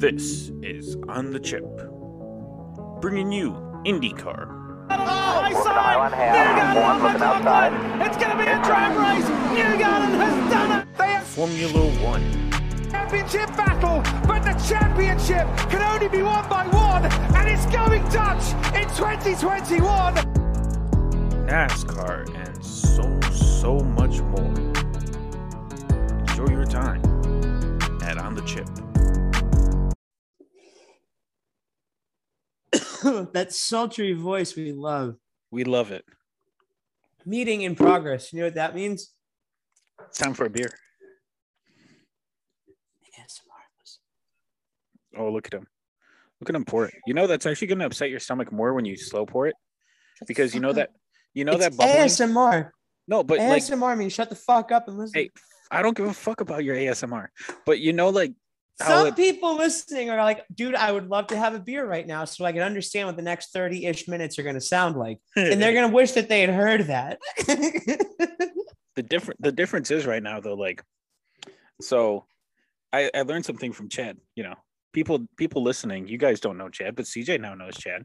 This is On the Chip, bringing you IndyCar, High Four side. mile a half. Newgarden One on the looking top outside. line. It's going to be a drag race. Newgarden has done it. They have Formula One, championship battle, but the championship can only be won by one, and it's going Dutch in 2021. NASCAR, and so, so much more. Enjoy your time at On the Chip. that sultry voice we love. We love it. Meeting in progress. You know what that means? It's time for a beer. Oh, look at him. Look at him pour it. You know that's actually going to upset your stomach more when you slow pour it because you know that you know it's that bubbling. ASMR. No, but like ASMR means shut the fuck up and listen. Hey, I don't give a fuck about your ASMR. But you know, like Some it- people listening are like, dude, I would love to have a beer right now so I can understand what the next 30 ish minutes are going to sound like. And they're going to wish that they had heard that. the different the difference is right now though, like so I, I learned something from Chad, you know. People people listening, you guys don't know Chad, but CJ now knows Chad.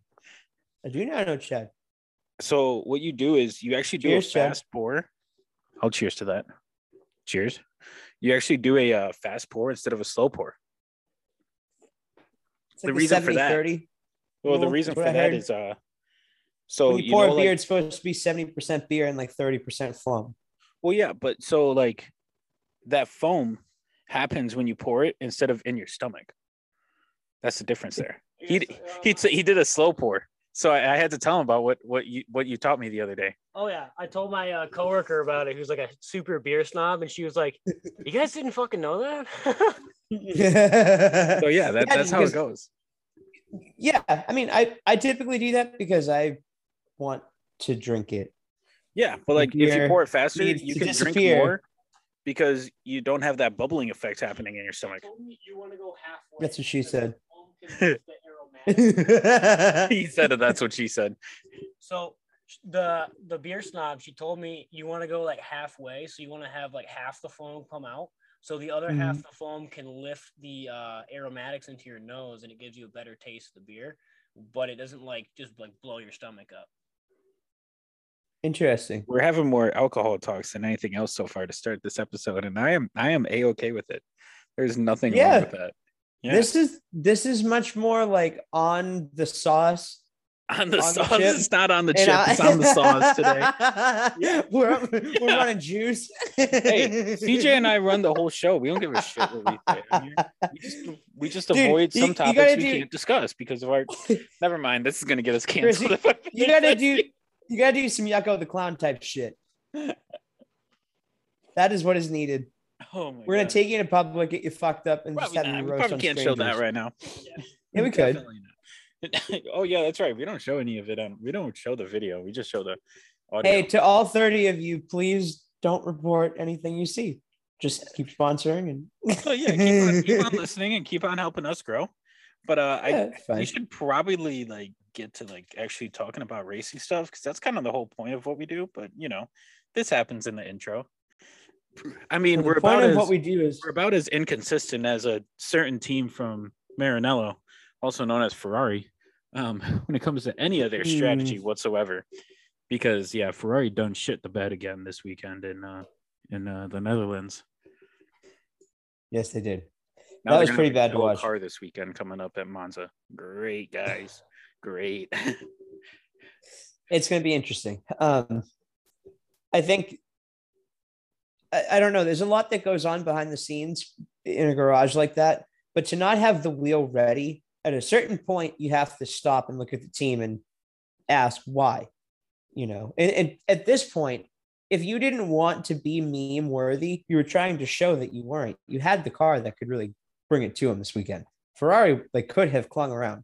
I do not know, Chad. So what you do is you actually do Cheers, a Chad. fast pour. I'll cheers to that. Cheers. You actually do a uh, fast pour instead of a slow pour. The like reason for that- 30. Well, the reason for that is uh so when you, you pour know, a beer, like- it's supposed to be 70% beer and like 30% foam. Well, yeah, but so like that foam happens when you pour it instead of in your stomach. That's the difference there. He he he did a slow pour, so I, I had to tell him about what what you what you taught me the other day. Oh yeah, I told my uh, coworker about it, who's like a super beer snob, and she was like, "You guys didn't fucking know that." So yeah, that, Yeah, that's how it goes. yeah i mean i i typically do that because i want to drink it Yeah, but like if you pour it faster, you can disappear. drink more because you don't have that bubbling effect happening in your stomach. you want to go halfway. That's what she said. he said it. That's what she said. So the the beer snob, she told me you want to go like halfway, so you want to have like half the foam come out, so the other half Mm-hmm. the foam can lift the uh, aromatics into your nose, and it gives you a better taste of the beer, but it doesn't like just like blow your stomach up. interesting We're having more alcohol talks than anything else so far to start this episode, and I am I am a okay with it. There's nothing Yeah. wrong with that. Yeah. this is this is much more like on the sauce on the on the sauce. chip, it's not on the and chip. I- it's on the sauce today. yeah we're, we're running juice Hey, CJ and I run the whole show. We don't give a shit what we say. We just we just Dude, avoid some you topics gotta we do- can't discuss because of our. Never mind. This is gonna get us Chris, canceled. you gotta do you gotta do some yucko the clown type shit that is what is needed Oh my we're gonna God. take you to public get you fucked up and Probably just have not. you We roast probably on can't show that right now. yeah we could Definitely not. oh yeah, that's right. We don't show any of it on. We don't show the video. We just show the audio. Hey, to all 30 of you, please don't report anything you see. Just keep sponsoring and Oh yeah, keep on, keep on listening and keep on helping us grow. But uh, Yeah, I it's fine. we should probably like get to like actually talking about racing stuff because that's kind of the whole point of what we do. But you know, this happens in the intro. I mean, the we're about as, what we do is we're about as inconsistent as a certain team from Maranello, also known as Ferrari, um, when it comes to any of their Hmm. strategy whatsoever. Because yeah, Ferrari done shit the bed again this weekend in uh in uh, the Netherlands. yes, they did. Now That was pretty bad to watch. Car this weekend coming up at Monza. Great guys, great. It's going to be interesting. Um, I think I don't know. There's a lot that goes on behind the scenes in a garage like that, but to not have the wheel ready at a certain point, you have to stop and look at the team and ask why. You know, and, and at this point, if you didn't want to be meme worthy, you were trying to show that you weren't. You had the car that could really bring it to him this weekend. Ferrari, they could have clung around.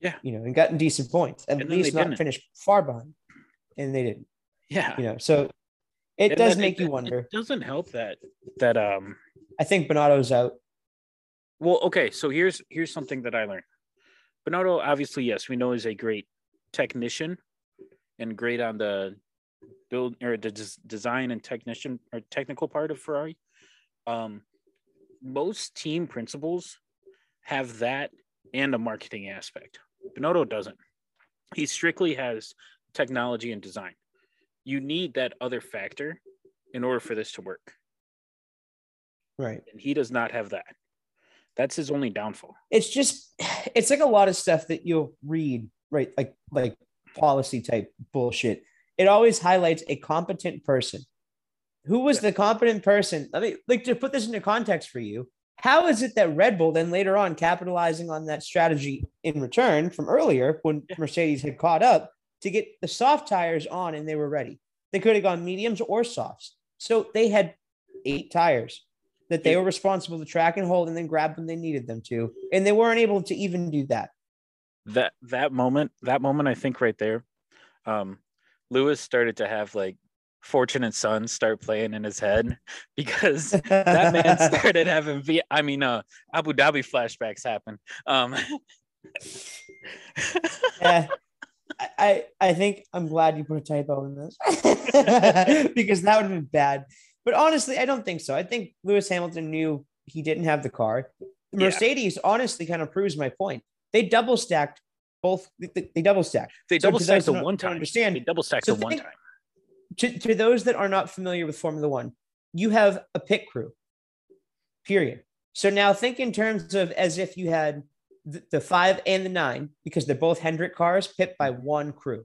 Yeah. You know, and gotten decent points, at And least not didn't. finish far behind. And they didn't, yeah, you know. So it And does make it- you wonder. it doesn't help that that um. I think Binotto's out. Well, okay, so here's here's something that I learned. Bernardo, obviously, yes, we know is a great technician and great on the build or the des- design and technician or technical part of Ferrari. Um, most team principals have that and a marketing aspect. Binotto doesn't. He strictly has technology and design. You need that other factor in order for this to work. Right. And he does not have that. That's his only downfall. It's just it's like a lot of stuff that you'll read, right? Like like policy type bullshit. It always highlights a competent person. Who was the competent person? Let me like to put this into context for you. How is it that Red Bull then later on capitalizing on that strategy in return from earlier when Mercedes had caught up to get the soft tires on and they were ready? They could have gone mediums or softs. So they had eight tires that they were responsible to track and hold and then grab when they needed them to. And they weren't able to even do that. That that moment, that moment I think right there, um, Lewis started to have like Fortunate Son start playing in his head because that man started having v I mean uh Abu Dhabi flashbacks happen. Um yeah. I, I think I'm glad you put a typo in this because that would have been bad. But honestly, I don't think so. I think Lewis Hamilton knew he didn't have the car. Yeah. Mercedes honestly kind of proves my point. They double stacked both. They, they double stacked. they double to stacked the one time. understand- They double stacked so the one time. To, to those that are not familiar with Formula One, you have a pit crew. Period. So now think in terms of as if you had the, the five and the nine because they're both Hendrick cars pit by one crew.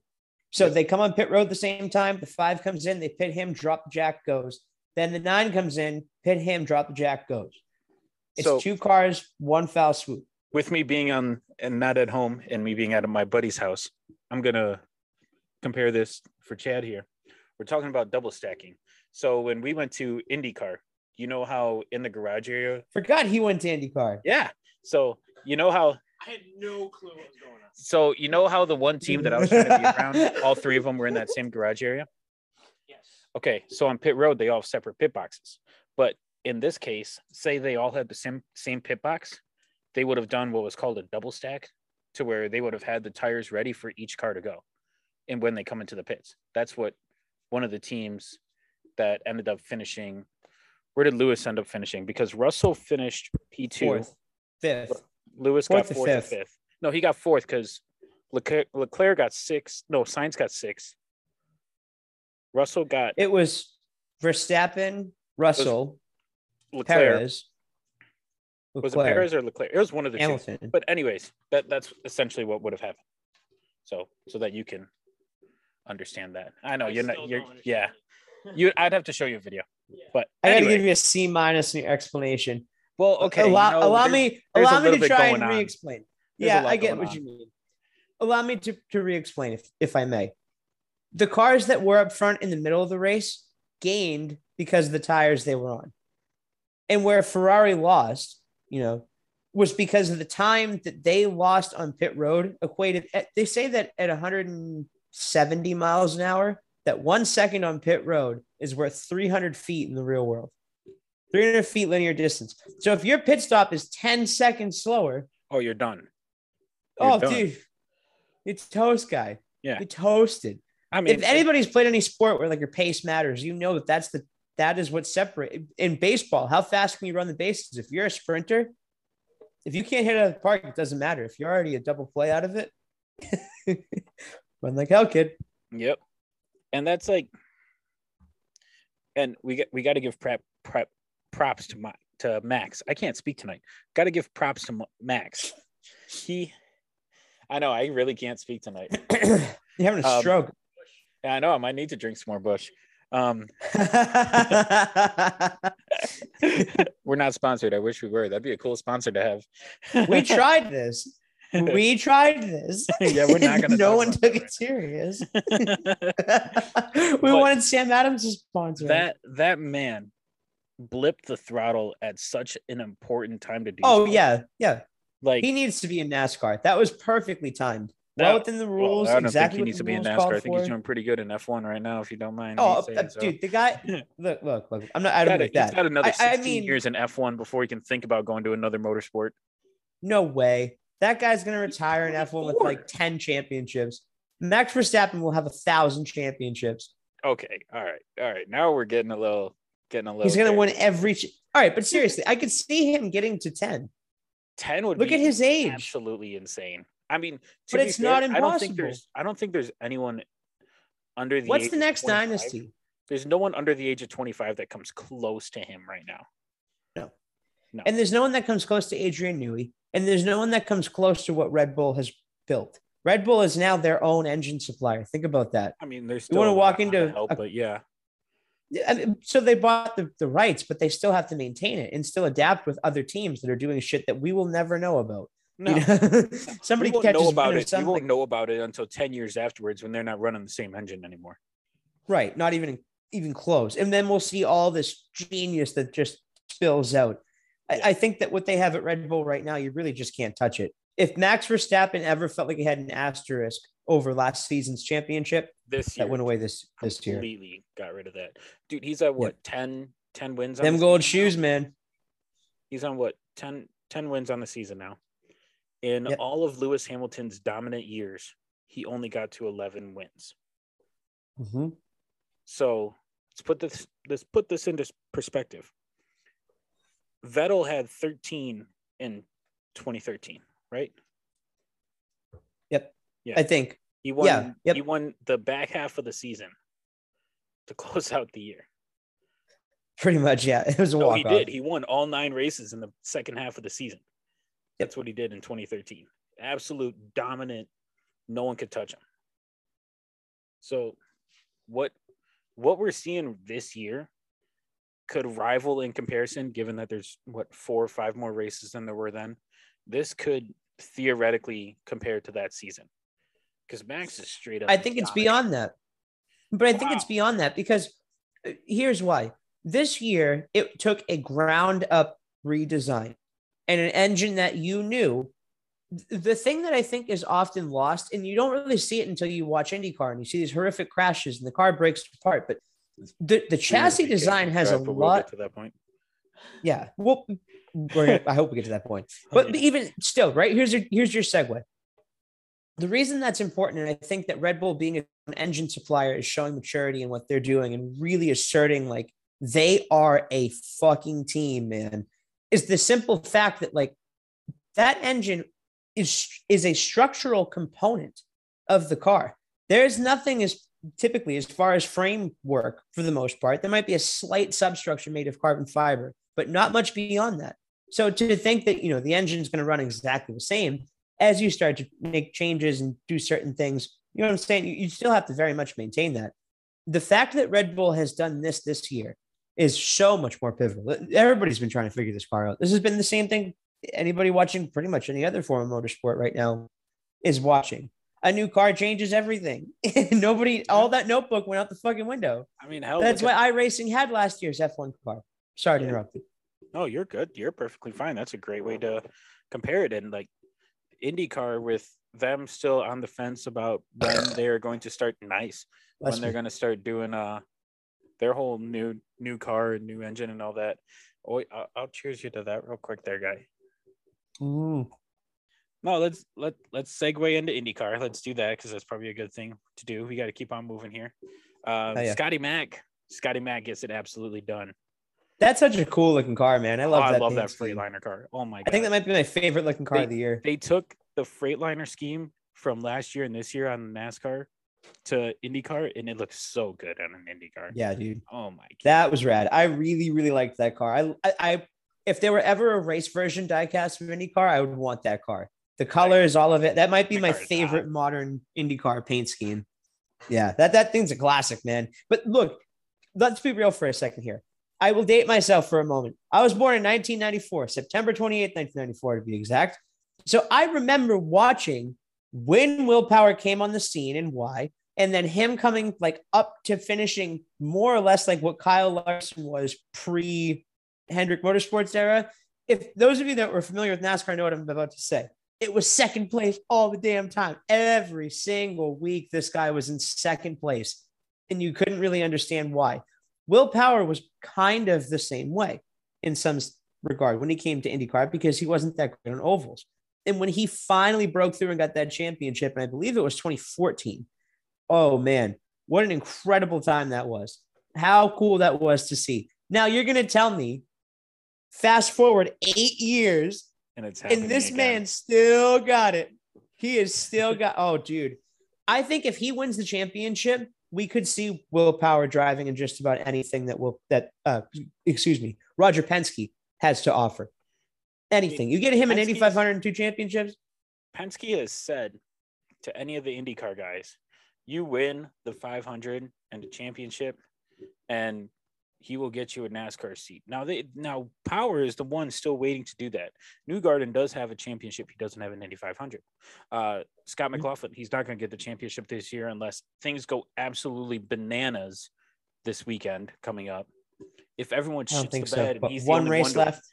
So they come on pit road at the same time. The five comes in, they pit him, drop jack, goes. Then the nine comes in, pit him, drop the jack, goes. It's So- two cars, one foul swoop. With me being on and not at home and me being at my buddy's house, I'm gonna compare this for Chad here. We're talking about double stacking. So when we went to IndyCar, you know how in the garage area, Forgot he went to IndyCar. yeah. So you know how I had no clue what was going on. so you know how the one team that I was trying to be around, all three of them were in that same garage area. Okay, so on pit road, they all have separate pit boxes. But in this case, say they all had the same same pit box, they would have done what was called a double stack, to where they would have had the tires ready for each car to go, and when they come into the pits, that's what one of the teams that ended up finishing. Where did Lewis end up finishing? Because Russell finished P two. Fourth, fifth. Lewis Fourth got fourth fifth? fifth. No, he got fourth because Leclerc, Leclerc got six. No, Sainz got six. Russell got It was Verstappen, Russell, Leclerc. Perez, Was it Leclerc, Perez or Leclerc? It was one of the two. But anyways, that that's essentially what would have happened. So so that you can understand that. I know I you're not. You're yeah. You. I'd have to show you a video. Yeah. But I got to give you a C minus in your explanation. well, okay. you allow, know, allow me, allow me to try and re-explain. Yeah, I get what on. you mean. Allow me to, to re-explain if, if I may. The cars that were up front in the middle of the race gained because of the tires they were on. And where Ferrari lost, you know, was because of the time that they lost on pit road equated at, they say that at 170 miles an hour, that one second on pit road is worth 300 feet in the real world. 300 feet linear distance. So if your pit stop is 10 seconds slower, Oh, you're done. You're oh, done. dude, it's toast, guy. Yeah. You're toasted. I mean, if anybody's played any sport where like your pace matters, you know that that's the that is what separate in baseball. How fast can you run the bases? If you're a sprinter, if you can't hit it out of the park, it doesn't matter. If you're already a double play out of it, run like hell, kid. Yep. And that's like, and we get we got to give prep prep props to my to Max. I can't speak tonight. Got to give props to Ma- Max. He, I know I really can't speak tonight. You're having a Um, stroke. Yeah, I know I might need to drink some more Busch. Um, we're not sponsored. I wish we were. That'd be a cool sponsor to have. we tried this. We tried this. Yeah, we're not gonna no one took that it serious. we But wanted Sam Adams to sponsor. us. that man blipped the throttle at such an important time to do. Oh so. yeah, yeah. like He needs to be in NASCAR. That was perfectly timed. Well That- within the Well, rules. I don't exactly think he needs to be in NASCAR. I think he's doing pretty good in F1 right now, if you don't mind. Oh, saying uh, so. dude, the guy. Look, look, look. I'm not. I don't got, like he's that. got another I- I 16 mean- years in F1 before he can think about going to another motorsport. No way. That guy's gonna retire in F1 with like 10 championships. Max Verstappen will have a thousand championships. Okay, all right, all right. Now we're getting a little, getting a little. He's gonna win every. ch- All right, but seriously, I could see him getting to 10. 10 would Look be at his age. absolutely insane. I mean, to But it's fair, not I don't think impossible. there's I don't think there's anyone under the What's age the next 25. dynasty? There's no one under the age of 25 that comes close to him right now. No. No. And there's no one that comes close to Adrian Newey, and there's no one that comes close to what Red Bull has built. Red Bull is now their own engine supplier. Think about that. I mean, there's You still wanna walk into help, a- but yeah. I mean, so they bought the, the rights, but they still have to maintain it and still adapt with other teams that are doing shit that we will never know about. No. You know? Somebody won't catches know about it. We won't know about it until 10 years afterwards when they're not running the same engine anymore. Right. Not even even close. And then we'll see all this genius that just spills out. Yeah. I, I think that what they have at Red Bull right now, you really just can't touch it. If Max Verstappen ever felt like he had an asterisk over last season's championship, This year that went away this this year. completely got rid of that. Dude, he's at what 10 10 wins on Them gold season shoes, man. He's on what 10 10 wins on the season now. In Yep. all of Lewis Hamilton's dominant years, he only got to 11 wins. Mhm. So let's put this let's put this into perspective. Vettel had 13 in 2013, right? Yep. Yeah. I think. He won Yeah, yep. he won the back half of the season to close out the year. Pretty much, yeah. It was a No, walk he did. He won all nine races in the second half of the season. That's what he did in 2013. Absolute dominant. No one could touch him. So, what what we're seeing this year could rival in comparison, given that there's what four or five more races than there were then. This could theoretically compare to that season because Max is straight up. I think it's beyond that. But I think it's beyond that because uh, here's why. This year, it took a ground up redesign and an engine that you knew. The thing that I think is often lost, and you don't really see it until you watch IndyCar and you see these horrific crashes and the car breaks apart. But the, the chassis Really design has a lot. to that point. Yeah. Well, gonna, I hope we get to that point. But Yeah. even still, right? Here's your here's your segue. The reason that's important, and I think that Red Bull being an engine supplier is showing maturity in what they're doing and really asserting like they are a fucking team, man, is the simple fact that like that engine is is a structural component of the car. There's nothing as typically as far as framework for the most part. There might be a slight substructure made of carbon fiber, but not much beyond that. So to think that you know the engine is going to run exactly the same as you start to make changes and do certain things, you know what I'm saying? You, you still have to very much maintain that. The fact that Red Bull has done this this year is so much more pivotal. Everybody's been trying to figure this car out. This has been the same thing. Anybody watching pretty much any other form of motorsport right now is watching. A new car changes everything. Nobody, all that notebook went out the fucking window. I mean, hell, That's why at- iRacing had last year's F1 car. Sorry to Yeah. interrupt you. No, you're good. You're perfectly fine. That's a great way to compare it. And like IndyCar, with them still on the fence about when they're going to start nice, Bless when they're going to start doing uh their whole new new car and new engine and all that. Oh, I'll, I'll cheers you to that real quick, there, guy. Mm. No, let's let let's segue into IndyCar. Let's do that because that's probably a good thing to do. We got to keep on moving here. Uh, Oh, yeah. Scotty Mack, Scotty Mack gets it absolutely done. That's such a cool looking car, man. I Oh, love I that. love paint that. Freightliner car. Oh my god! I think that might be my favorite looking car of the year. they took the Freightliner scheme from last year and this year on NASCAR to IndyCar, and it looks so good on an IndyCar. Yeah, dude. Oh my god. That was rad. I really, really liked that car. I, I, I if there were ever a race version diecast of IndyCar, I would want that car. The colors, all of it. That might be my favorite modern IndyCar paint scheme. Yeah, that that thing's a classic, man. But look, let's be real for a second here. I will date myself for a moment. I was born in 1994, September 28th, 1994 to be exact. So I remember watching when Will Power came on the scene and why, and then him coming like up to finishing more or less like what Kyle Larson was pre Hendrick Motorsports era. If those of you that were familiar with NASCAR know what I'm about to say, it was second place all the damn time. Every single week, this guy was in second place, and you couldn't really understand why. Will Power was kind of the same way in some regard when he came to IndyCar because he wasn't that good on ovals. And when he finally broke through and got that championship, and I believe it was 2014, oh man, what an incredible time that was. How cool that was to see. Now you're going to tell me, fast forward eight years, and. And this again. man still got it. He is still got. Oh, dude. I think if he wins the championship, we could see Will Power driving in just about anything that will that uh excuse me, Roger Penske has to offer. Anything. You get him in Penske's- 8502 championships. Penske has said to any of the IndyCar guys, you win the 500 and the championship, and he will get you a NASCAR seat. Now they now Power is the one still waiting to do that. Newgarden does have a championship. He doesn't have an Indy 500. Uh, Scott Mhm. McLaughlin, he's not going to get the championship this year unless things go absolutely bananas this weekend coming up. If everyone shits the bed and But he's one race left.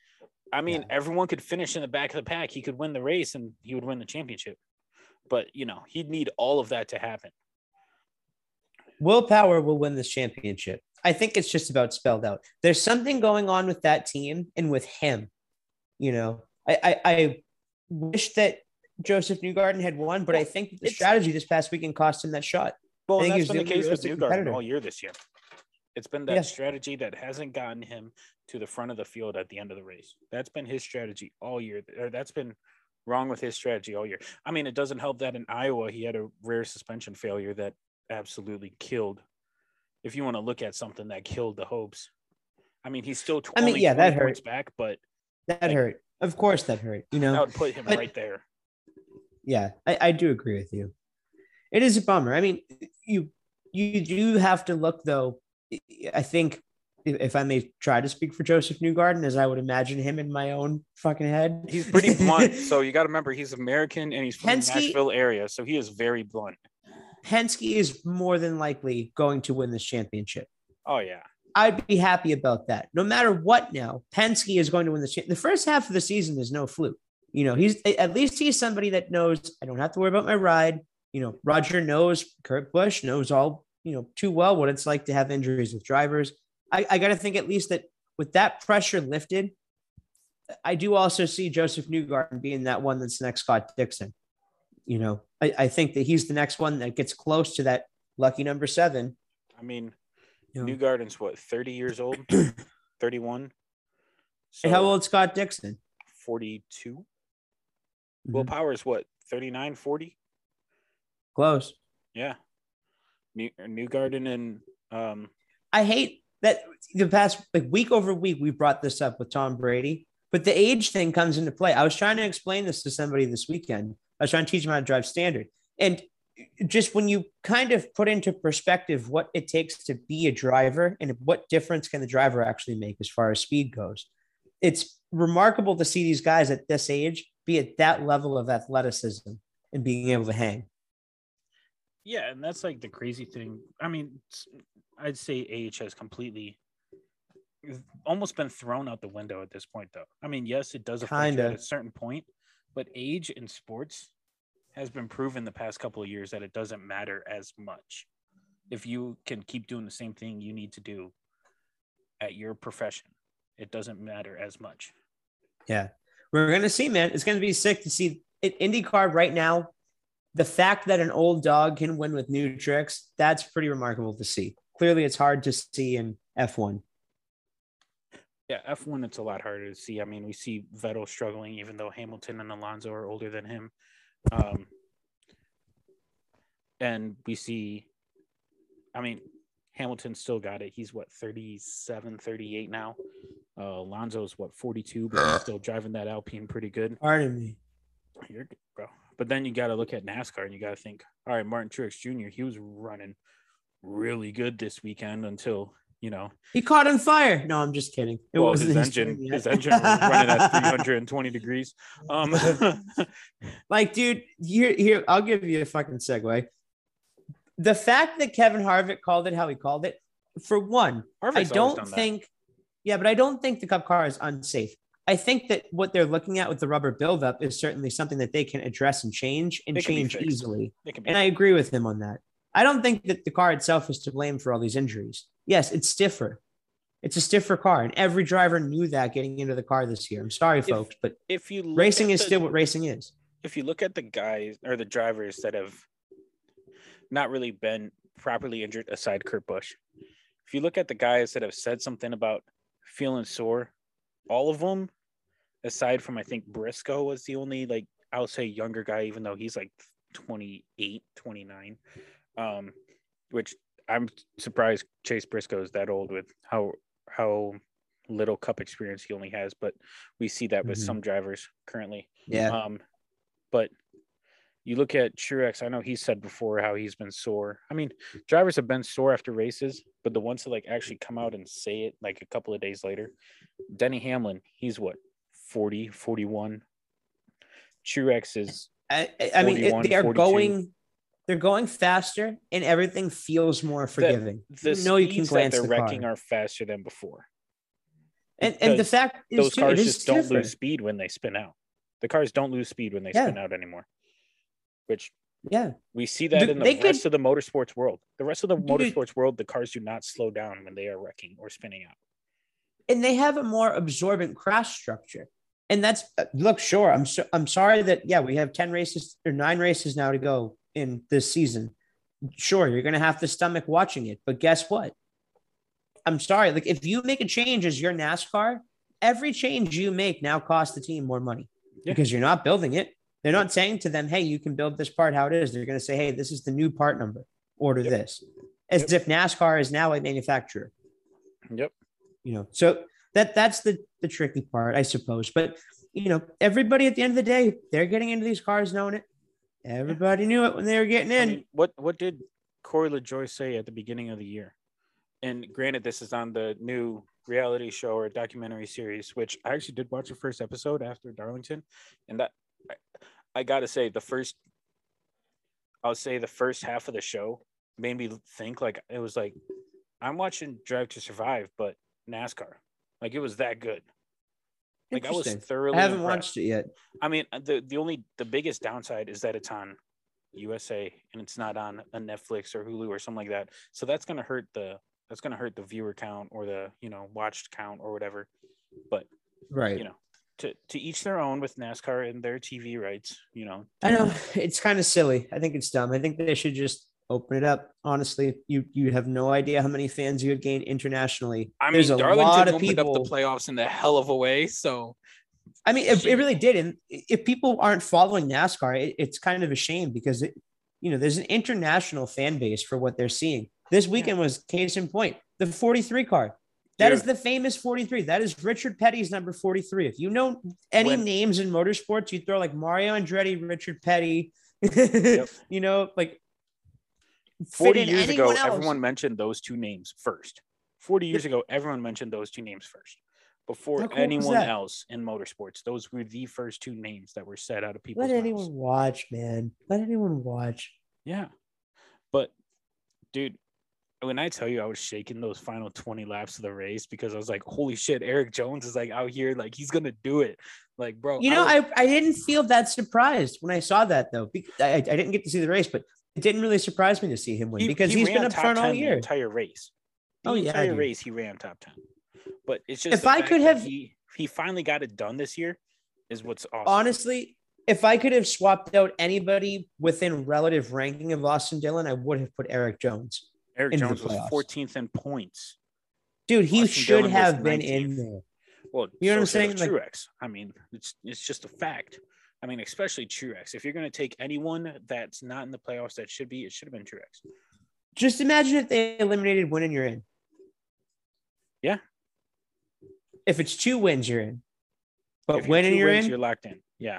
I mean, Yeah. everyone could finish in the back of the pack. He could win the race and he would win the championship. But you know, he'd need all of that to happen. Will Power will win this championship. I think it's just about spelled out. There's something going on with that team and with him. You know, I I, I wish that Joseph Newgarden had won, but I think the strategy this past weekend cost him that shot. Well, I and think that's been the case with Newgarden competitor. all year this year. It's been that Yeah. strategy that hasn't gotten him to the front of the field at the end of the race. That's been his strategy all year. Or that's been wrong with his strategy all year. I mean, it doesn't help that in Iowa he had a rare suspension failure that absolutely killed. If you want to look at something that killed the hopes, I mean, he's still tw- I mean, yeah, that hurt. points back, but That Like- hurt. Of course, that hurt. You know, that would put him But- right there. yeah, I, I do agree with you. It is a bummer. I mean, you you do have to look though. I think if I may try to speak for Joseph Newgarden, as I would imagine him in my own fucking head, He's pretty blunt, so you got to remember he's American and he's from Penske- the Nashville area, so he is very blunt. Penske is more than likely going to win this championship. Oh yeah, I'd be happy about that. No matter what now, Penske is going to win the The first half of the season is no fluke. You know, he's at least he's somebody that knows I don't have to worry about my ride. You know, Roger knows, Kurt Busch knows all, you know, too well what it's like to have injuries with drivers. I, I got to think at least that with that pressure lifted, I do also see Joseph Newgarden being that one that's next Scott Dixon. You know, I, I think that he's the next one that gets close to that lucky number seven. I mean, You know. Newgarden's what, 30 years old? 31? So how old Scott Dixon? 42? Mhm. Will Power's what, 39, 40? Close. Yeah. New, Garden and um I hate that the past like week over week we brought this up with Tom Brady, but the age thing comes into play. I was trying to explain this to somebody this weekend. I was trying to teach him how to drive standard, and just when you kind of put into perspective what it takes to be a driver and what difference can the driver actually make as far as speed goes, it's remarkable to see these guys at this age be at that level of athleticism and being able to hang. Yeah, and that's like the crazy thing. I mean, I'd say age has completely almost been thrown out the window at this point though. I mean, yes, it does affect at a certain point, but age in sports has been proven the past couple of years that it doesn't matter as much. If you can keep doing the same thing you need to do at your profession, it doesn't matter as much. Yeah. We're going to see, man. It's going to be sick to see it. IndyCar right now. The fact that an old dog can win with new tricks, that's pretty remarkable to see. Clearly, it's hard to see in F1. Yeah, F1 it's a lot harder to see. I mean, we see Vettel struggling even though Hamilton and Alonso are older than him. Um and we see I mean, Hamilton still got it. He's what 37, 38 now. Uh Alonso's what 42, but he's still driving that Alpine pretty good. Pardon me. You're good, bro. But then you got to look at NASCAR and you got to think, all right, Martin Truex Jr., he was running really good this weekend until, you know, He caught on fire. No, I'm just kidding. It well, wasn't his engine, his engine was running at 320 degrees. Um, like, dude, here, here, I'll give you a fucking segue. The fact that Kevin Harvick called it how he called it, for one, Harvick's I don't that. think, yeah, but I don't think the Cup car is unsafe. I think that what they're looking at with the rubber buildup is certainly something that they can address and change and It can be change easily. They can be- And I agree with him on that. I don't think that the car itself is to blame for all these injuries. Yes, it's stiffer. It's a stiffer car, and every driver knew that getting into the car this year. I'm sorry, If- folks, but if you look racing is the- still what racing is. if you look at the guys or the drivers that have not really been properly injured aside Kurt Busch, if you look at the guys that have said something about feeling sore, all of them aside from I think Briscoe was the only like I'll say younger guy, even though he's like 28, 29. Um, which I'm surprised Chase Briscoe is that old with how how little cup experience he only has, but we see that with Mhm. some drivers currently. Yeah. Um, but you look at Truex, I know he said before how he's been sore. I mean, drivers have been sore after races, but the ones that like actually come out and say it like a couple of days later, Denny Hamlin, he's what 40, 41. Truex is I, I- mean, it- they are 42. going, they're going faster, and everything feels more forgiving. the you know you can speeds that they're the wrecking car. are faster than before. and and the fact is, Those too, cars just don't different. lose speed when they spin out. The cars don't lose speed when they Yeah. spin out anymore. Which Yeah, we see that in the rest could- of the motorsports world. The rest of the motorsports world, the cars do not slow down when they are wrecking or spinning out. And they have a more absorbent crash structure. And that's uh, look, sure. I'm so, I'm sorry that yeah, we have ten races or nine races now to go in this season. Sure, you're gonna have to stomach watching it, but guess what? I'm sorry. Like if you make a change as your NASCAR, every change you make now costs the team more money Yeah. because you're not building it. They're not saying to them, "Hey, you can build this part how it is." They're going to say, "Hey, this is the new part number. Order Yep. this," as if NASCAR is now a manufacturer Yep. You know so that that's the the tricky part i suppose. But you know everybody at the end of the day they're getting into these cars knowing it. Everybody knew it when they were getting I in. mean, what what did Corey LaJoie say at the beginning of the year? And granted, this is on the new reality show or documentary series, which I actually did watch the first episode after Darlington, and that I, I gotta say the first, I'll say the first half of the show made me think like it was like I'm watching Drive to Survive, but NASCAR, like it was that good. Like I was thoroughly. i haven't impressed. watched it yet I mean, the the only the biggest downside is that it's on USA and it's not on a Netflix or Hulu or something like that. So that's gonna hurt the that's gonna hurt the viewer count or the you know watched count or whatever. But right you know, to to each their own with NASCAR and their TV rights. You know, i know it's kind of silly i think it's dumb i think they should just open it up honestly you you have no idea how many fans you would gain internationally I mean, there's a Darlington lot of opened people up the playoffs in the hell of a way. So I mean, it, it really did. And if people aren't following NASCAR, it, it's kind of a shame because it, you know, there's an international fan base for what they're seeing. This weekend was case in point. The 43 car. That is Dude. the famous 43. That is Richard Petty's number 43. If you know any When- names in motorsports, you throw like Mario Andretti, Richard Petty, you know, like 40 fit in years ago, else. everyone mentioned those two names first. 40 years ago, everyone mentioned those two names first. Before cool anyone else in motorsports, those were the first two names that were said out of people's let mouths. anyone watch, man. Let anyone watch. Yeah. But dude, when I tell you I was shaking those final 20 laps of the race because I was like, holy shit, Erik Jones is like out here, like he's gonna do it. Like, bro, You know, was- I, I didn't feel that surprised when I saw that though. I, I didn't get to see the race, but it didn't really surprise me to see him win he- because he has been up front all 10 the year. entire race. The Oh, yeah, entire race he ran top 10. But it's just If I could have- he he finally got it done this year is what's awesome. Honestly, if I could have swapped out anybody within relative ranking of Austin Dillon, I would have put Erik Jones. Erik Jones was 14th in points. Dude, he Austin should Dillon have been in there. Well, You know what I'm so should have saying? Like- Truex. I mean, it's it's just a fact. I mean, especially Truex. If you're going to take anyone that's not in the playoffs that should be, it should have been Truex. Just imagine if they eliminated win and you're in. Yeah. If it's two wins, you're in. But If you're when and you're wins, in, you're locked in. Yeah.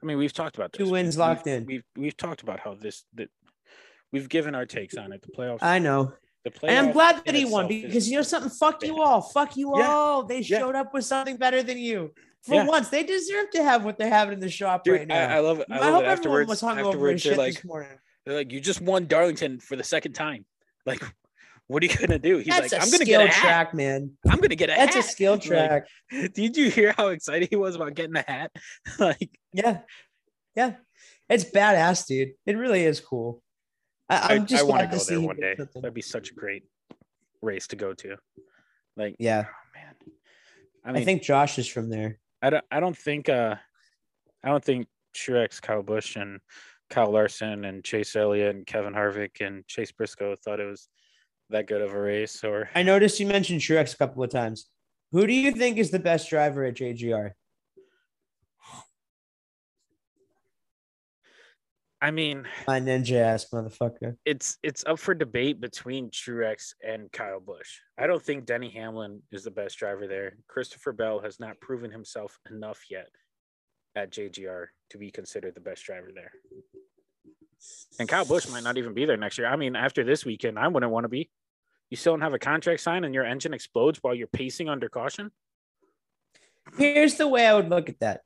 I mean, we've talked about Two wins We've- locked we've- in. We've we've talked about how this that we've given our takes on it. The playoffs. I know. the playoffs And I'm glad that he won because you know something? Fuck you all. Fuck you Yeah. all. They Yeah. showed up with something better than you. For Yeah. once, they deserve to have what they have in the shop Dude, right now. I, I love it. I, I, love hope it. everyone Afterwards, was hungover afterwards, shit they're like, this morning. they're like, you just won Darlington for the second time. Like, what are you gonna do? He's That's like, I'm gonna get a hat. track, man. I'm gonna get a That's hat. a skill Like, track. Did you hear how excited he was about getting a hat? like, yeah, yeah, it's badass, dude. It really is cool. I, I, I'm just I want to go there one day. something. That'd be such a great race to go to. Like, Yeah, oh, man. I I, think Josh is from there. I don't. I don't think. Uh, I don't think Truex, Kyle Busch, and Kyle Larson, and Chase Elliott, and Kevin Harvick, and Chase Briscoe thought it was that good of a race. Or I noticed you mentioned Truex a couple of times. Who do you think is the best driver at JGR? I mean, My ninja ass motherfucker. it's it's up for debate between Truex and Kyle Busch. I don't think Denny Hamlin is the best driver there. Christopher Bell has not proven himself enough yet at JGR to be considered the best driver there. And Kyle Busch might not even be there next year. I mean, after this weekend, I wouldn't want to be. You still don't have a contract signed and your engine explodes while you're pacing under caution? Here's the way I would look at that.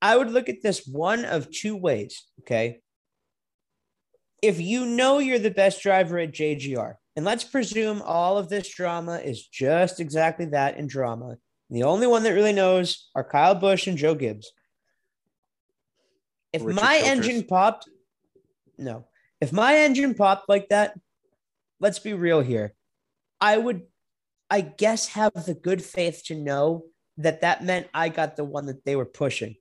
I would look at this one of two ways. Okay. If you know you're the best driver at JGR, and let's presume all of this drama is just exactly that in drama. The only one that really knows are Kyle Busch and Joe Gibbs. If Richard my Childress. engine popped, no. If my engine popped like that, let's be real here. I would, I guess, have the good faith to know that that meant I got the one that they were pushing.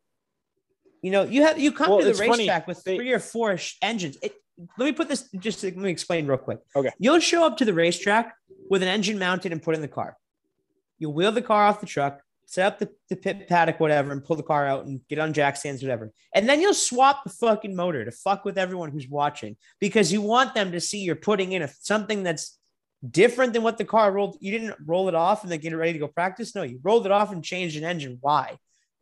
You know, you have you come Well, to the it's funny, racetrack with they- three or four engines. It, let me put this just let me explain real quick. Okay. You'll show up to the racetrack with an engine mounted and put in the car. You'll wheel the car off the truck, set up the, the pit paddock, whatever, and pull the car out and get on jack stands, whatever. And then you'll swap the fucking motor to fuck with everyone who's watching because you want them to see you're putting in a, something that's different than what the car rolled. You didn't roll it off and then get it ready to go practice. No, you rolled it off and changed an engine. Why?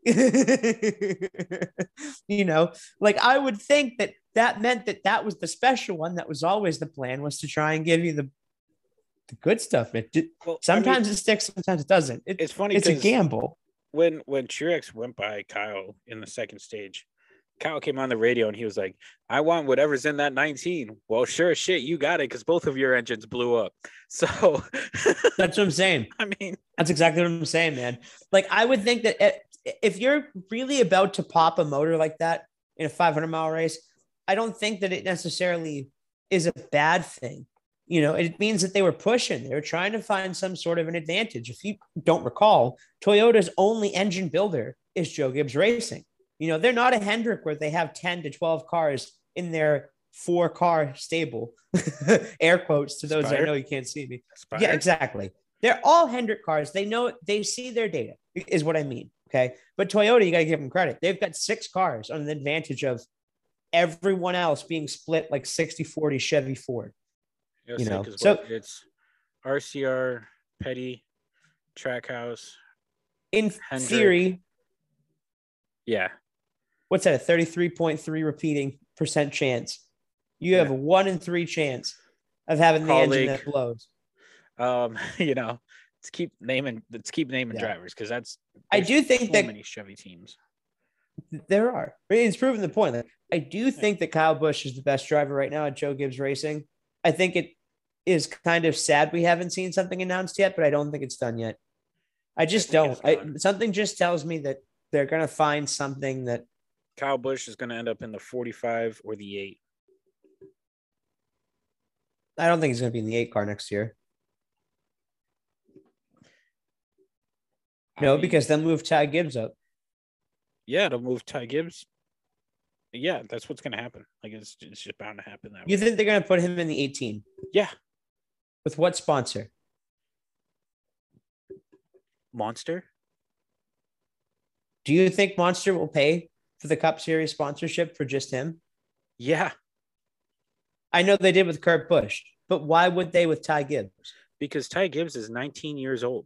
you know, like I would think that that meant that that was the special one. That was always the plan was to try and give you the the good stuff. It did, Well, I mean, sometimes it sticks, sometimes it doesn't. It, it's funny it's a gamble. when when Truex went by Kyle in the second stage, Kyle came on the radio and he was like, "I want whatever's in that 19." Well, sure as shit, you got it because both of your engines blew up. So, That's what I'm saying. I mean, That's exactly what I'm saying, man. Like I would think that if you're really about to pop a motor like that in a 500 mile race, I don't think that it necessarily is a bad thing. You know, it means that they were pushing. They were trying to find some sort of an advantage. If you don't recall, Toyota's only engine builder is Joe Gibbs Racing. You know, they're not a Hendrick where they have 10 to 12 cars in their four car stable. Air quotes to those I Spire? know you can't see me. Spire? Yeah, exactly. They're all Hendrick cars. They know they see their data, is what I mean. Okay. But Toyota, you got to give them credit. They've got six cars on the advantage of everyone else being split like 60 40 Chevy Ford. Yes, you know, 'cause so- it's RCR, Petty, Trackhouse. In Hendrick. theory, Yeah, what's that? A 33.3 repeating percent chance. You have Yeah. a one in three chance of having the engine that blows. um, you know, let's keep naming let's keep naming Yeah. drivers because that's I do think so that many Chevy teams. There are. I mean, It's proven the point. Like, I do think that Kyle Busch is the best driver right now at Joe Gibbs Racing. I think it is kind of sad we haven't seen something announced yet, but I don't think it's done yet. I just think don't. I, something just tells me that they're going to find something that Kyle Busch is going to end up in the 45 or the eight. I don't think he's going to be in the eight car next year. I No, mean, because they'll move Ty Gibbs up. yeah, it'll move Ty Gibbs. Yeah, that's what's going to happen. Like it's, it's just bound to happen that You way. think they're going to put him in the 18? Yeah, With what sponsor? Monster. Do you think Monster will pay for the Cup Series sponsorship for just him? Yeah, I know they did with Kurt Busch, but why would they with Ty Gibbs? because Ty Gibbs is 19 years old.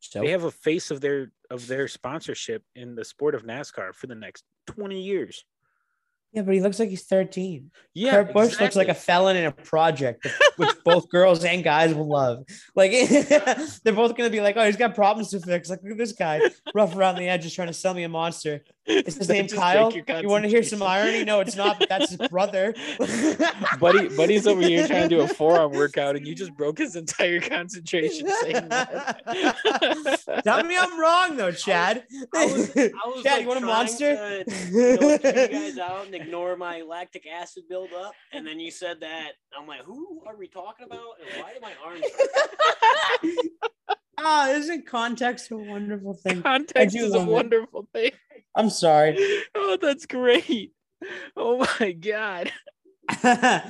So They have a face of their of their sponsorship in the sport of NASCAR for the next 20 years. Yeah, but he looks like he's 13. Yeah, Kurt Busch looks like a felon in a project, which both girls and guys will love. Like they're both gonna be like, "Oh, he's got problems to fix." Like, look at this guy, rough around the edges, trying to sell me a monster. Is his name Just Kyle? You want to hear some irony? No, it's not. But that's his brother. Buddy, Buddy's over here trying to do a forearm workout, and you just broke his entire concentration saying that. Tell me I'm wrong though, Chad. I was, I was Chad, like you want a monster? To, you know, you guys out and ignore my lactic acid buildup, and then you said that. I'm like, who are we talking about? And why do my arms? hurt? Ah, isn't context a wonderful thing? Context is a love it. wonderful thing. I'm sorry. Oh, that's great. Oh my god. oh,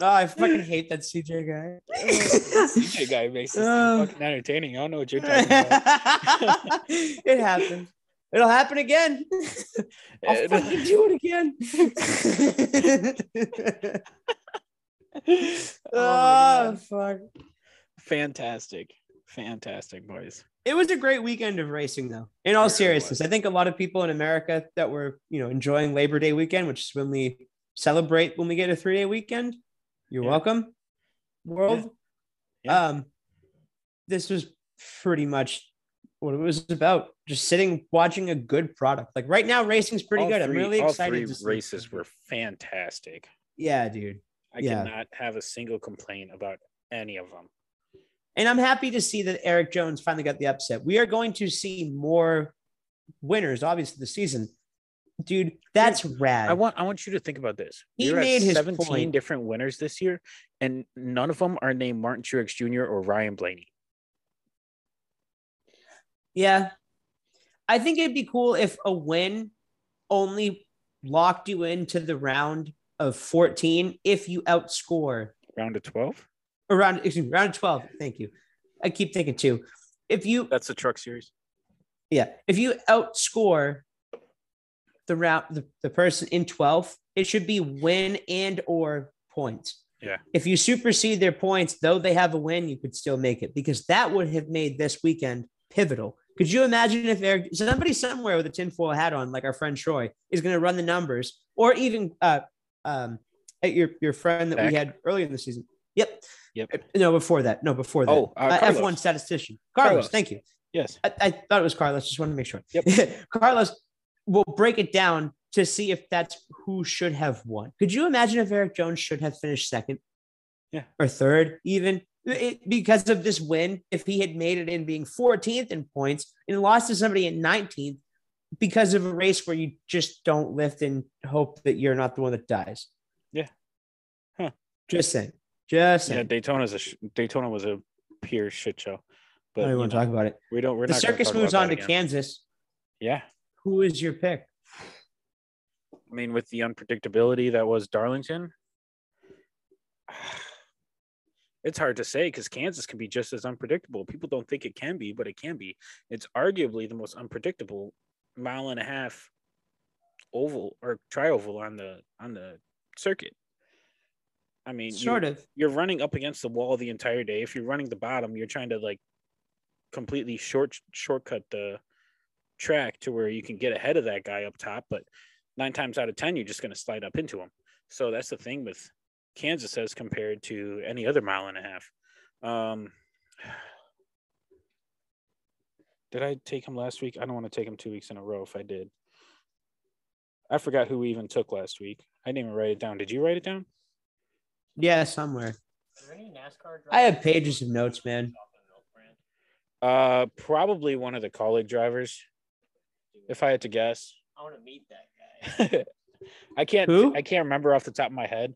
I fucking hate that CJ guy. CJ guy makes this Uh. fucking entertaining. I don't know what you're talking about. it happens. It'll happen again. I'll It- fucking do it again. oh, fuck. fantastic, fantastic, boys. It was a great weekend of racing, though. In all seriousness. I think a lot of people in America that were, you know, enjoying Labor Day weekend, which is when we celebrate when we get a three day weekend. You're Yeah. welcome, world. Yeah. Um, this was pretty much what it was about. Just sitting, watching a good product. Like right now, racing's pretty All good. I'm three- really all excited. three to see- races were fantastic. Yeah, dude. I Yeah. cannot have a single complaint about any of them. And I'm happy to see that Erik Jones finally got the upset. We are going to see more winners, obviously, this season. Dude, that's rad. I want I want you to think about this. He at made his 17 point. different winners this year, and none of them are named Martin Truex Jr. or Ryan Blaney. yeah. I think it'd be cool if a win only locked you into the round of 14 if you outscore Round of 12? Around excuse me, round 12. Thank you. I keep thinking two. If you That's the truck series. Yeah. If you outscore the round the, the person in 12th, it should be win and or points. Yeah. If you supersede their points, though they have a win, you could still make it because that would have made this weekend pivotal. Could you imagine if Erik, somebody somewhere with a tinfoil hat on, like our friend Troy, is going to run the numbers, or even uh, um, at your your friend that we had earlier in the season? Yep. Yep. Uh, No, before that. No, before that. Oh, uh, Uh, F1 statistician. Carlos, Carlos. thank you. Yes. I, I thought it was Carlos. Just wanted to make sure. Yep. Carlos will break it down to see if that's who should have won. Could you imagine if Erik Jones should have finished second? Yeah. Or third, even It- because of this win. If he had made it in being 14th in points and lost to somebody in 19th because of a race where you just don't lift and hope that you're not the one that dies. Yeah. Huh. Just saying. Just Yeah. Daytona's a sh- Daytona was a pure shit show. I But don't even want to talk about it. we don't. We're The circus moves on to again. Kansas. Yeah, Who is your pick? I mean, with the unpredictability that was Darlington, it's hard to say because Kansas can be just as unpredictable. People don't think it can be, but it can be. It's arguably the most unpredictable mile and a half oval or tri-oval on the on the circuit. I mean, Sort of. you're running up against the wall the entire day. If you're running the bottom, you're trying to like completely short shortcut the track to where you can get ahead of that guy up top. But nine times out of ten, you're just going to slide up into him. So that's the thing with Kansas as compared to any other mile and a half. Um, did I take him last week? I don't want to take him two weeks in a row. If I did, I forgot who we even took last week. I didn't even write it down. Did you write it down? Yeah, somewhere. Are there any NASCAR I have pages of notes, man. Uh, probably one of the colleague drivers, if I had to guess. I want to meet that guy. I can't. Who? I can't remember off the top of my head,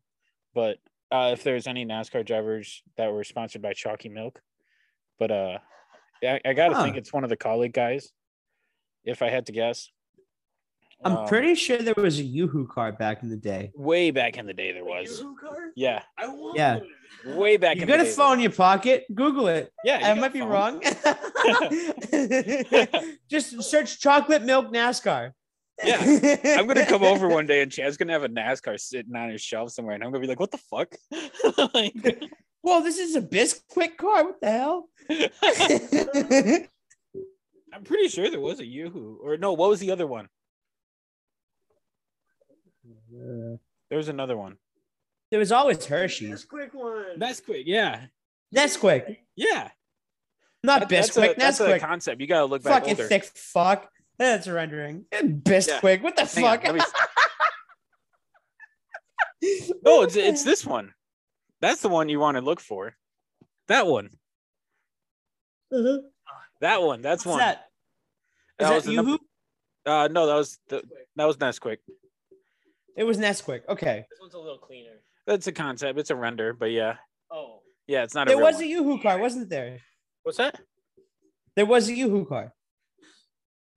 but uh, if there's any NASCAR drivers that were sponsored by Chalky Milk, but uh, I, I gotta think it's one of the colleague guys. If I had to guess, I'm Um, pretty sure there was a Yoo-Hoo car back in the day. way back in the day there was. Yoo-hoo car? Yeah, I want Yeah. one. way back. You in got the a day phone in your pocket. Google it. Yeah, I might be wrong. Just search chocolate milk NASCAR. Yeah. I'm gonna come over one day and Chad's gonna have a NASCAR sitting on his shelf somewhere, and I'm gonna be like, "What the fuck?" like, Well, this is a Bisquick car. What the hell? I'm pretty sure there was a Yoo-Hoo, or no, what was the other one? There was another one. there was always Hershey's. quick one. That's quick. Yeah, Nesquik, yeah. not That- that's a, Bisquick. that's a concept. You gotta look back Fucking older. thick fuck. That's rendering. And Bisquick. What the Hang fuck? let me- no, it's it's this one. That's the one you want to look for. That one. That one. That's What's one. that? That Is was that the number- Yoo-Hoo? Uh, no, that was the that was Nesquik. It was Nesquik. Okay. This one's a little cleaner. That's a concept. It's a render, but yeah, Oh, yeah, it's not a There was one. a Yoo-Hoo car, wasn't there? What's that? There was a Yoo-Hoo car.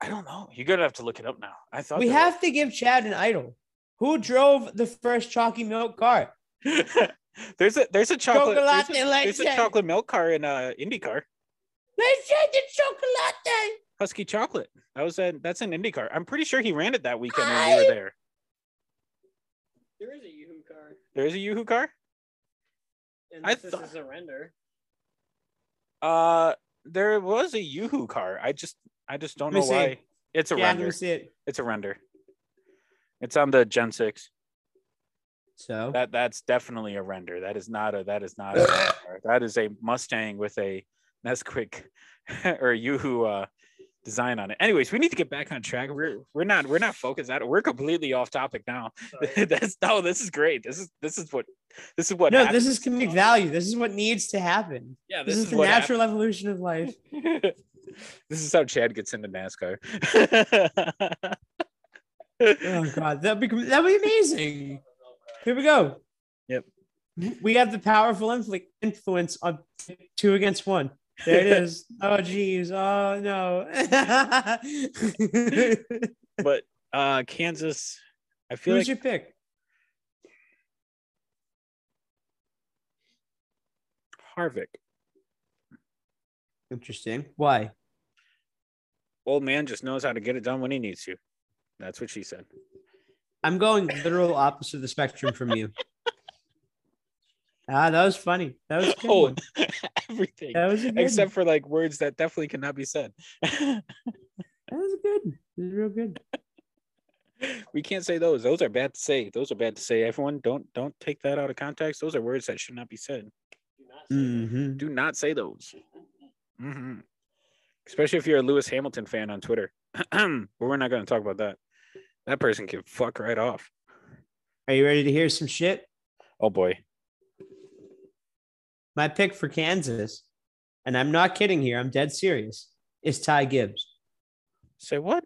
I don't know. You're gonna have to look it up now. I thought We there have to give Chad an idol. Who drove the first chalky milk car? there's a there's a chocolate there's Chocolate a, there's a leche. chocolate milk car in uh IndyCar. Let's say the chocolate. Husky Chocolate. That was a that's an IndyCar. I'm pretty sure he ran it that weekend when we were there. There is a Yoo-Hoo car. There is a Yoo-Hoo car. And I this thought- is a render. Uh, there was a Yoo-Hoo car. I just I just don't know see. why. It's a yeah, let render. me see it. It's a render. It's on the Gen Six. So That that's definitely a render. That is not a that is not a that is a Mustang with a Nesquik or a Yoo-Hoo uh, design on it. Anyways, we need to get back on track. We're we're not we're not focused on it. We're completely off topic now. That's no, this is great. This is this is what this is what no, happens. this is comedic value. This is what needs to happen. yeah, This, is, the what natural evolution of life. this is how Chad gets into NASCAR. Oh god, that'd be that'd be amazing. Here we go. Yep. We have the powerful influence on two against one. There it is. Oh geez. Oh no. but uh Kansas, I feel Who's like your pick? Harvick. Interesting. Why? Old man just knows how to get it done when he needs to. That's what she said. I'm going literal opposite of the spectrum from you. Ah, that was funny. That was a good Oh, one. everything That was a good except for like words that definitely cannot be said. That was good. That was real good. we can't say those. Those are bad to say. Those are bad to say. Everyone, don't don't take that out of context. Those are words that should not be said. Do not say that. Mhm. Do not say those. Mhm. Especially if you're a Lewis Hamilton fan on Twitter. but we're not going to talk about that. That person can fuck right off. Are you ready to hear some shit? Oh boy. My pick for Kansas, and I'm not kidding here, I'm dead serious, is Ty Gibbs. Say what?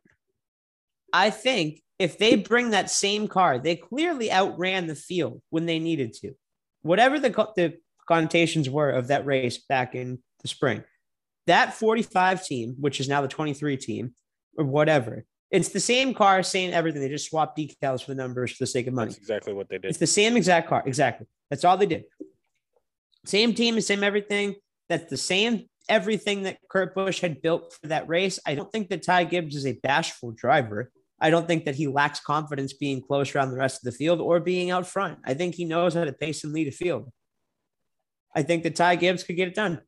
I think if they bring that same car, they clearly outran the field when they needed to. Whatever the, the connotations were of that race back in the spring, that 45 team, which is now the 23 team, or whatever, it's the same car, same everything. They just swapped decals for the numbers for the sake of money. That's exactly what they did. It's the same exact car. Exactly. That's all they did. Same team, same everything. That's the same everything that Kurt Busch had built for that race. I don't think that Ty Gibbs is a bashful driver. I don't think that he lacks confidence being close around the rest of the field or being out front. I think he knows how to pace and lead a field. I think that Ty Gibbs could get it done.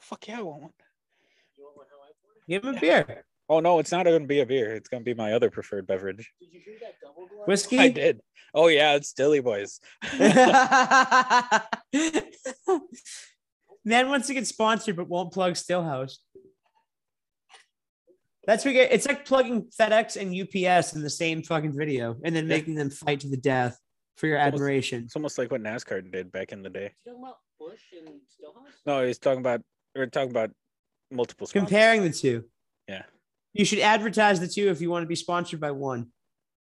Fuck yeah, I want one. You want one how I want it? Give him a beer. Oh no, it's not going to be a beer. It's going to be my other preferred beverage. Did you hear that double glove? Whiskey? I did. Oh yeah, it's Dilly Boys. Man wants to get sponsored but won't plug Stillhouse. That's what we get. It's like plugging FedEx and UPS in the same fucking video and then making them fight to the death for your Almost- admiration. It's almost like what NASCAR did back in the day. You talking about Busch and Stillhouse? No, he's talking about we're talking about multiple sponsors. Comparing the two. Yeah. You should advertise the two if you want to be sponsored by one.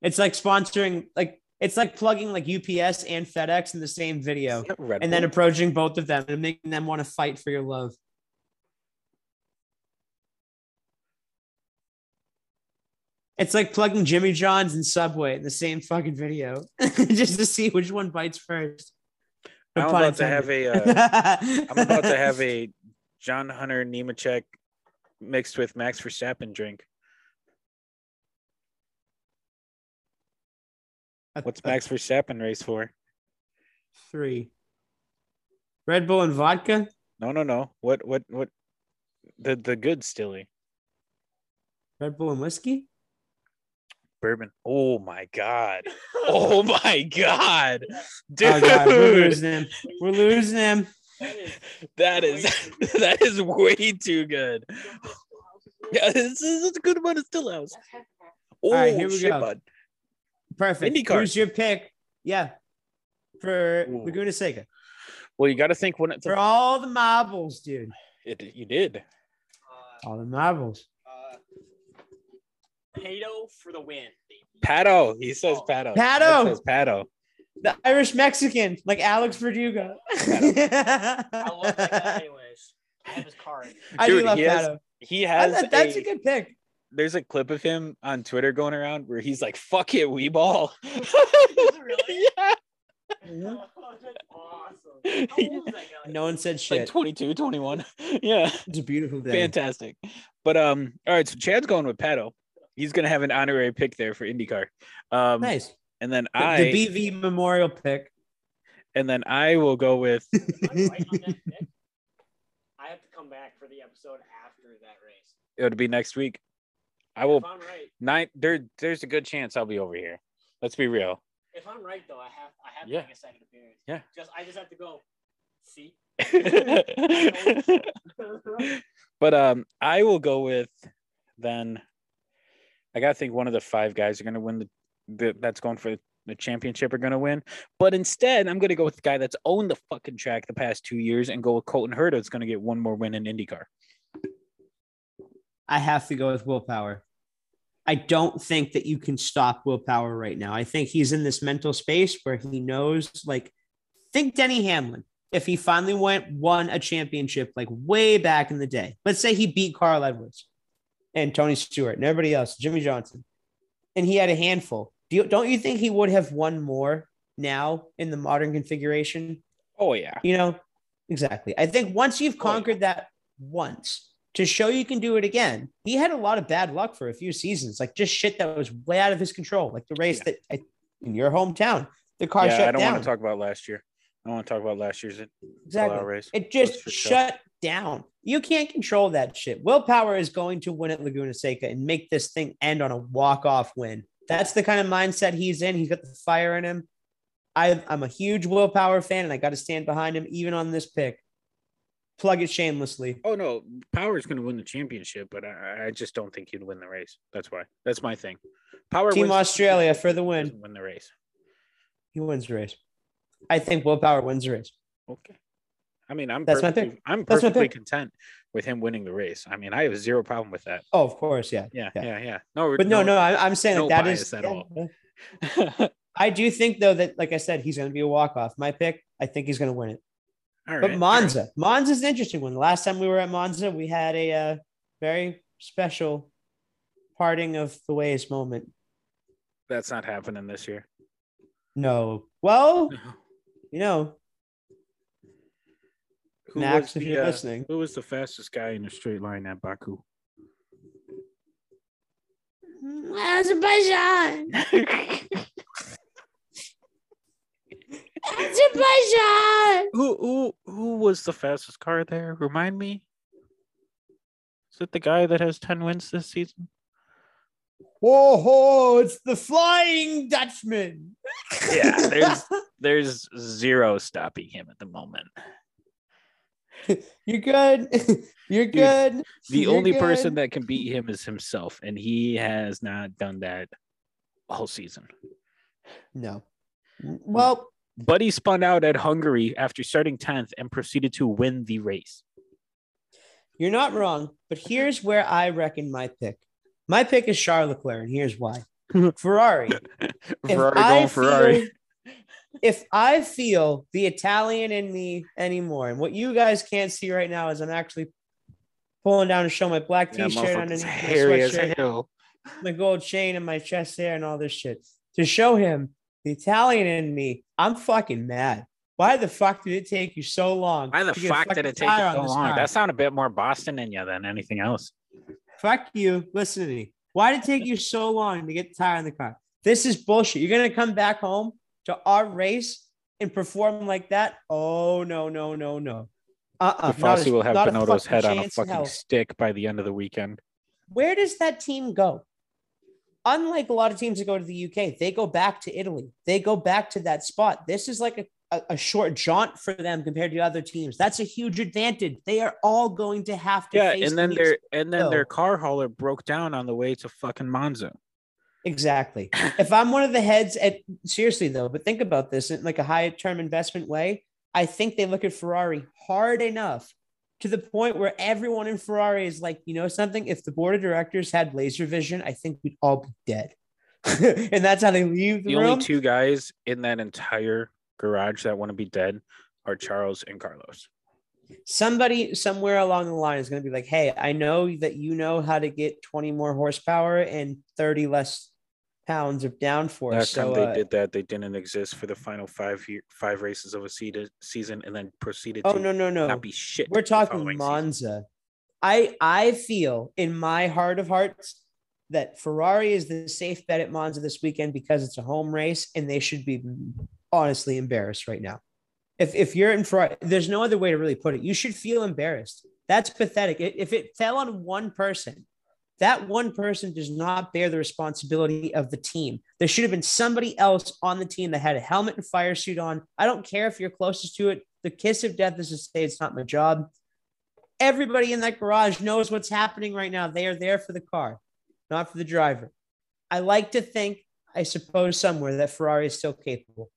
It's like sponsoring, like, it's like plugging like UPS and FedEx in the same video. Is that Red and then approaching both of them and making them want to fight for your love. It's like plugging Jimmy John's and Subway in the same fucking video, just to see which one bites first. I'm about to have a, uh, I'm about to have a John Hunter Nemechek mixed with Max Verstappen drink. What's Max Verstappen race for? three? Red Bull and vodka. No, no, no. What, what, what? The the good stilly Red Bull and whiskey. bourbon. Oh my god. Oh my god, dude. Oh god, we're losing him. We're losing him. That is. That is way too good. Yeah, this is a good one. It's Stillhouse. Oh, right, here oh, we shit, go. bud. Perfect. IndyCar. Who's your pick? Yeah, for Ooh. Laguna Seca. Well, you got to think when it's For all the marbles, dude. it, you did. Uh, All the marbles. uh, Pato for the win. Pato. He says Pato. Pato! He says Pato. The Irish Mexican, like Alex Verdugo. I love that guy anyways. I have his card. I do Dude, love he has- He has thought that's a, a good pick. There's a clip of him on Twitter going around where he's like, "Fuck it, we ball." really? yeah, Oh, awesome. How old is that guy? No one said like shit. 22, 21. yeah, It's a beautiful day. fantastic. But um, all right. So Chad's going with Pato. He's gonna have an honorary pick there for IndyCar. Um, Nice. and then The- I the BV Memorial pick. and then I will go with I right on that pick? I have to come back for the episode after that race. It would be next week. I will If I'm right, nine. There, there's a good chance I'll be over here. Let's be real. if I'm right though, I have I have to make a second appearance. Yeah. Just I just have to go. See. but um, I will go with then. I gotta think one of the five guys are gonna win the, the that's going for the championship are gonna win. But instead, I'm gonna go with the guy that's owned the fucking track the past two years and go with Colton Herta. That's gonna get one more win in IndyCar. I have to go with Will Power. I don't think that you can stop Will Power right now. I think he's in this mental space where he knows, like, think Denny Hamlin. If he finally went won a championship like way back in the day, let's say he beat Carl Edwards and Tony Stewart and everybody else, Jimmie Johnson, and he had a handful. Do you, don't you think he would have won more now in the modern configuration? Oh yeah, You know, exactly. I think once you've Oh, yeah. conquered that once to show you can do it again, he had a lot of bad luck for a few seasons, like just shit that was way out of his control, like the race that I, in your hometown, the car yeah. shut down. I don't down. want to talk about last year. I don't want to talk about last year's exactly. Race. It just for sure. shut down. You can't control that shit. Will Power is going to win at Laguna Seca and make this thing end on a walk-off win. That's the kind of mindset he's in. He's got the fire in him. I, I'm a huge Will Power fan, and I got to stand behind him even on this pick. Plug it shamelessly. Oh no, Power is going to win the championship, but I, I just don't think he'd win the race. That's why. That's my thing. Power Team the Australia championship, for the win. Win the race. He wins the race. I think Will Power wins the race. Okay. I mean, I'm That's my perfectly, pick. I'm That's my perfectly content with him winning the race. I mean, I have zero problem with that. Oh, of course, yeah. Yeah, Yeah. yeah, yeah. No, But no, no, I, I'm saying no that that is at all. I do think though that, like I said, he's going to be a walk off. My pick, I think he's going to win it. All But right. Monza, Monza's an interesting one. The last time we were at Monza, we had a uh, very special parting of the ways moment. That's not happening this year. No, well, you know, Who Max, was if the, you're uh, listening, Who was the fastest guy in a straight line at Baku? Azerbaijan. Azerbaijan. who who who was the fastest car there? Remind me. Is it the guy that has ten wins this season? whoa, whoa, it's the Flying Dutchman. Yeah, there's there's zero stopping him at the moment. You're good. You're Dude, good. The You're only good. person that can beat him is himself, and he has not done that all season. No. Well, He spun out at Hungary after starting 10th and proceeded to win the race. you're not wrong, but here's where I reckon my pick. My pick is Charles Leclerc, and here's why. Ferrari. Ferrari I going Ferrari. if I feel the Italian in me anymore, and what you guys can't see right now is I'm actually pulling down to show my black t-shirt motherfucker's underneath my sweatshirt, my gold chain, and my chest hair, and all this shit to show him the Italian in me. I'm fucking mad. Why the fuck did it take you so long? Why the to get a fuck did it take you so long? car? That sounded a bit more Boston in you than anything else. Fuck you. Listen to me. Why did it take you so long to get the tire on the car? This is bullshit. You're gonna come back home to our race and perform like that? Oh no, no, no, no. Uh-uh. Fossey will have not a Binotto's fucking head on a fucking hell. stick by the end of the weekend. Where does that team go? Unlike a lot of teams that go to the UK, they go back to Italy. They go back to that spot. This is like a, a, short jaunt for them compared to other teams. That's a huge advantage. They are all going to have to Yeah, and then their and then their car hauler broke down on the way to fucking Monza. Exactly. if I'm one of the heads at seriously though, but think about this in like a high term investment way. I think they look at Ferrari hard enough to the point where everyone in Ferrari is like, you know something? If the board of directors had laser vision, I think we'd all be dead. and that's how they leave the, The room. only two guys in that entire garage that want to be dead are Charles and Carlos. Somebody somewhere along the line is going to be like, hey, I know that you know how to get 20 more horsepower and 30 less pounds of downforce. Last so time they uh, did that, they didn't exist for the final five year, five races of a season, and then proceeded oh to no, no, no. not be shit. We're talking following season. Monza. I I feel in my heart of hearts that Ferrari is the safe bet at Monza this weekend because it's a home race and they should be honestly embarrassed right now. If if you're in Ferrari, there's no other way to really put it. You should feel embarrassed. That's pathetic. If it fell on one person, that one person does not bear the responsibility of the team. There should have been somebody else on the team that had a helmet and fire suit on. I don't care if you're closest to it. The kiss of death is to say it's not my job. Everybody in that garage knows what's happening right now. They are there for the car, not for the driver. I like to think, I suppose, somewhere that Ferrari is still capable.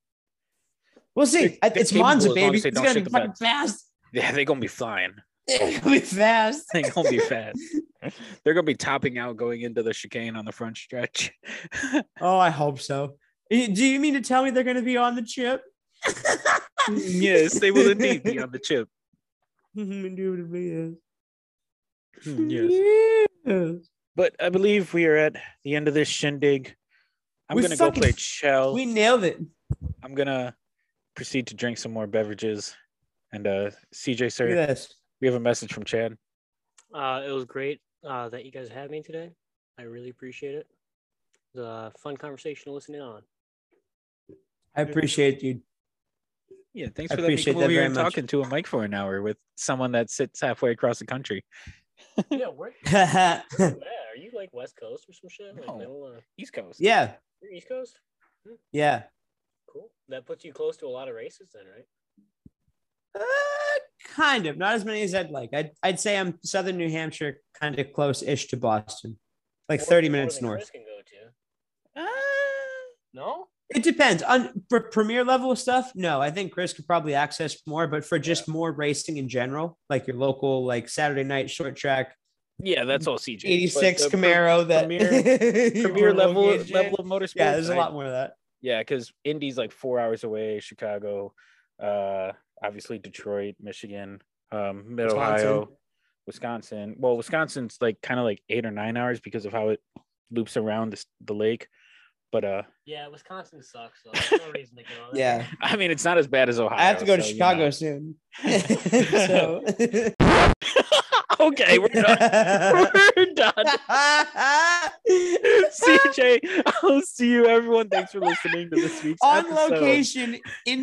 We'll see. They're- they're it's Monza, baby. It's gonna be fast. Yeah, they're gonna be flying. It's gonna be fast. They're gonna be fast. They're gonna be topping out going into the chicane on the front stretch. Oh, I hope so. Do you mean to tell me they're going to be on the chip? yes, they will indeed be on the chip. Indubitably, Hmm, yes. yes. Yes. But I believe we are at the end of this shindig. I'm We gonna go play Shell. We nailed it. I'm gonna proceed to drink some more beverages. And uh CJ, sir, yes. we have a message from Chad. Uh, it was great uh, that you guys had me today. I really appreciate it. It was a fun conversation to listen in on. I appreciate you. Yeah, thanks I for letting me appreciate come that over here and much. talking to a mic for an hour with someone that sits halfway across the country. yeah, where, yeah. where? Are you like West Coast or some shit? Like No. middle, uh, East Coast. Yeah. you're East Coast? Yeah. Cool. That puts you close to a lot of races then, right? Uh, kind of. Not as many as I'd like. I'd, I'd say I'm southern New Hampshire, kind of close ish to Boston, like More- 30 minutes north. Chris can go to. Uh, No? It depends on for premier level stuff. No, I think Chris could probably access more, but for just more racing in general, like your local, like Saturday night short track, yeah, that's all CJ. 86 But the Camaro that premier- premier level level of motorsports. Yeah, there's a I- lot more of that. Yeah, because Indy's like four hours away, Chicago, uh, obviously Detroit, Michigan, um, Mid Wisconsin. Ohio, Wisconsin. Well, Wisconsin's like kind of like eight or nine hours because of how it loops around this, the lake. But uh, Yeah, Wisconsin sucks. So there's no reason to go on Yeah, I mean, it's not as bad as Ohio. I have to go to so, you Chicago know. soon. okay, we're done. we're done. CJ, I'll see you, everyone. Thanks for listening to this week's on episode. location in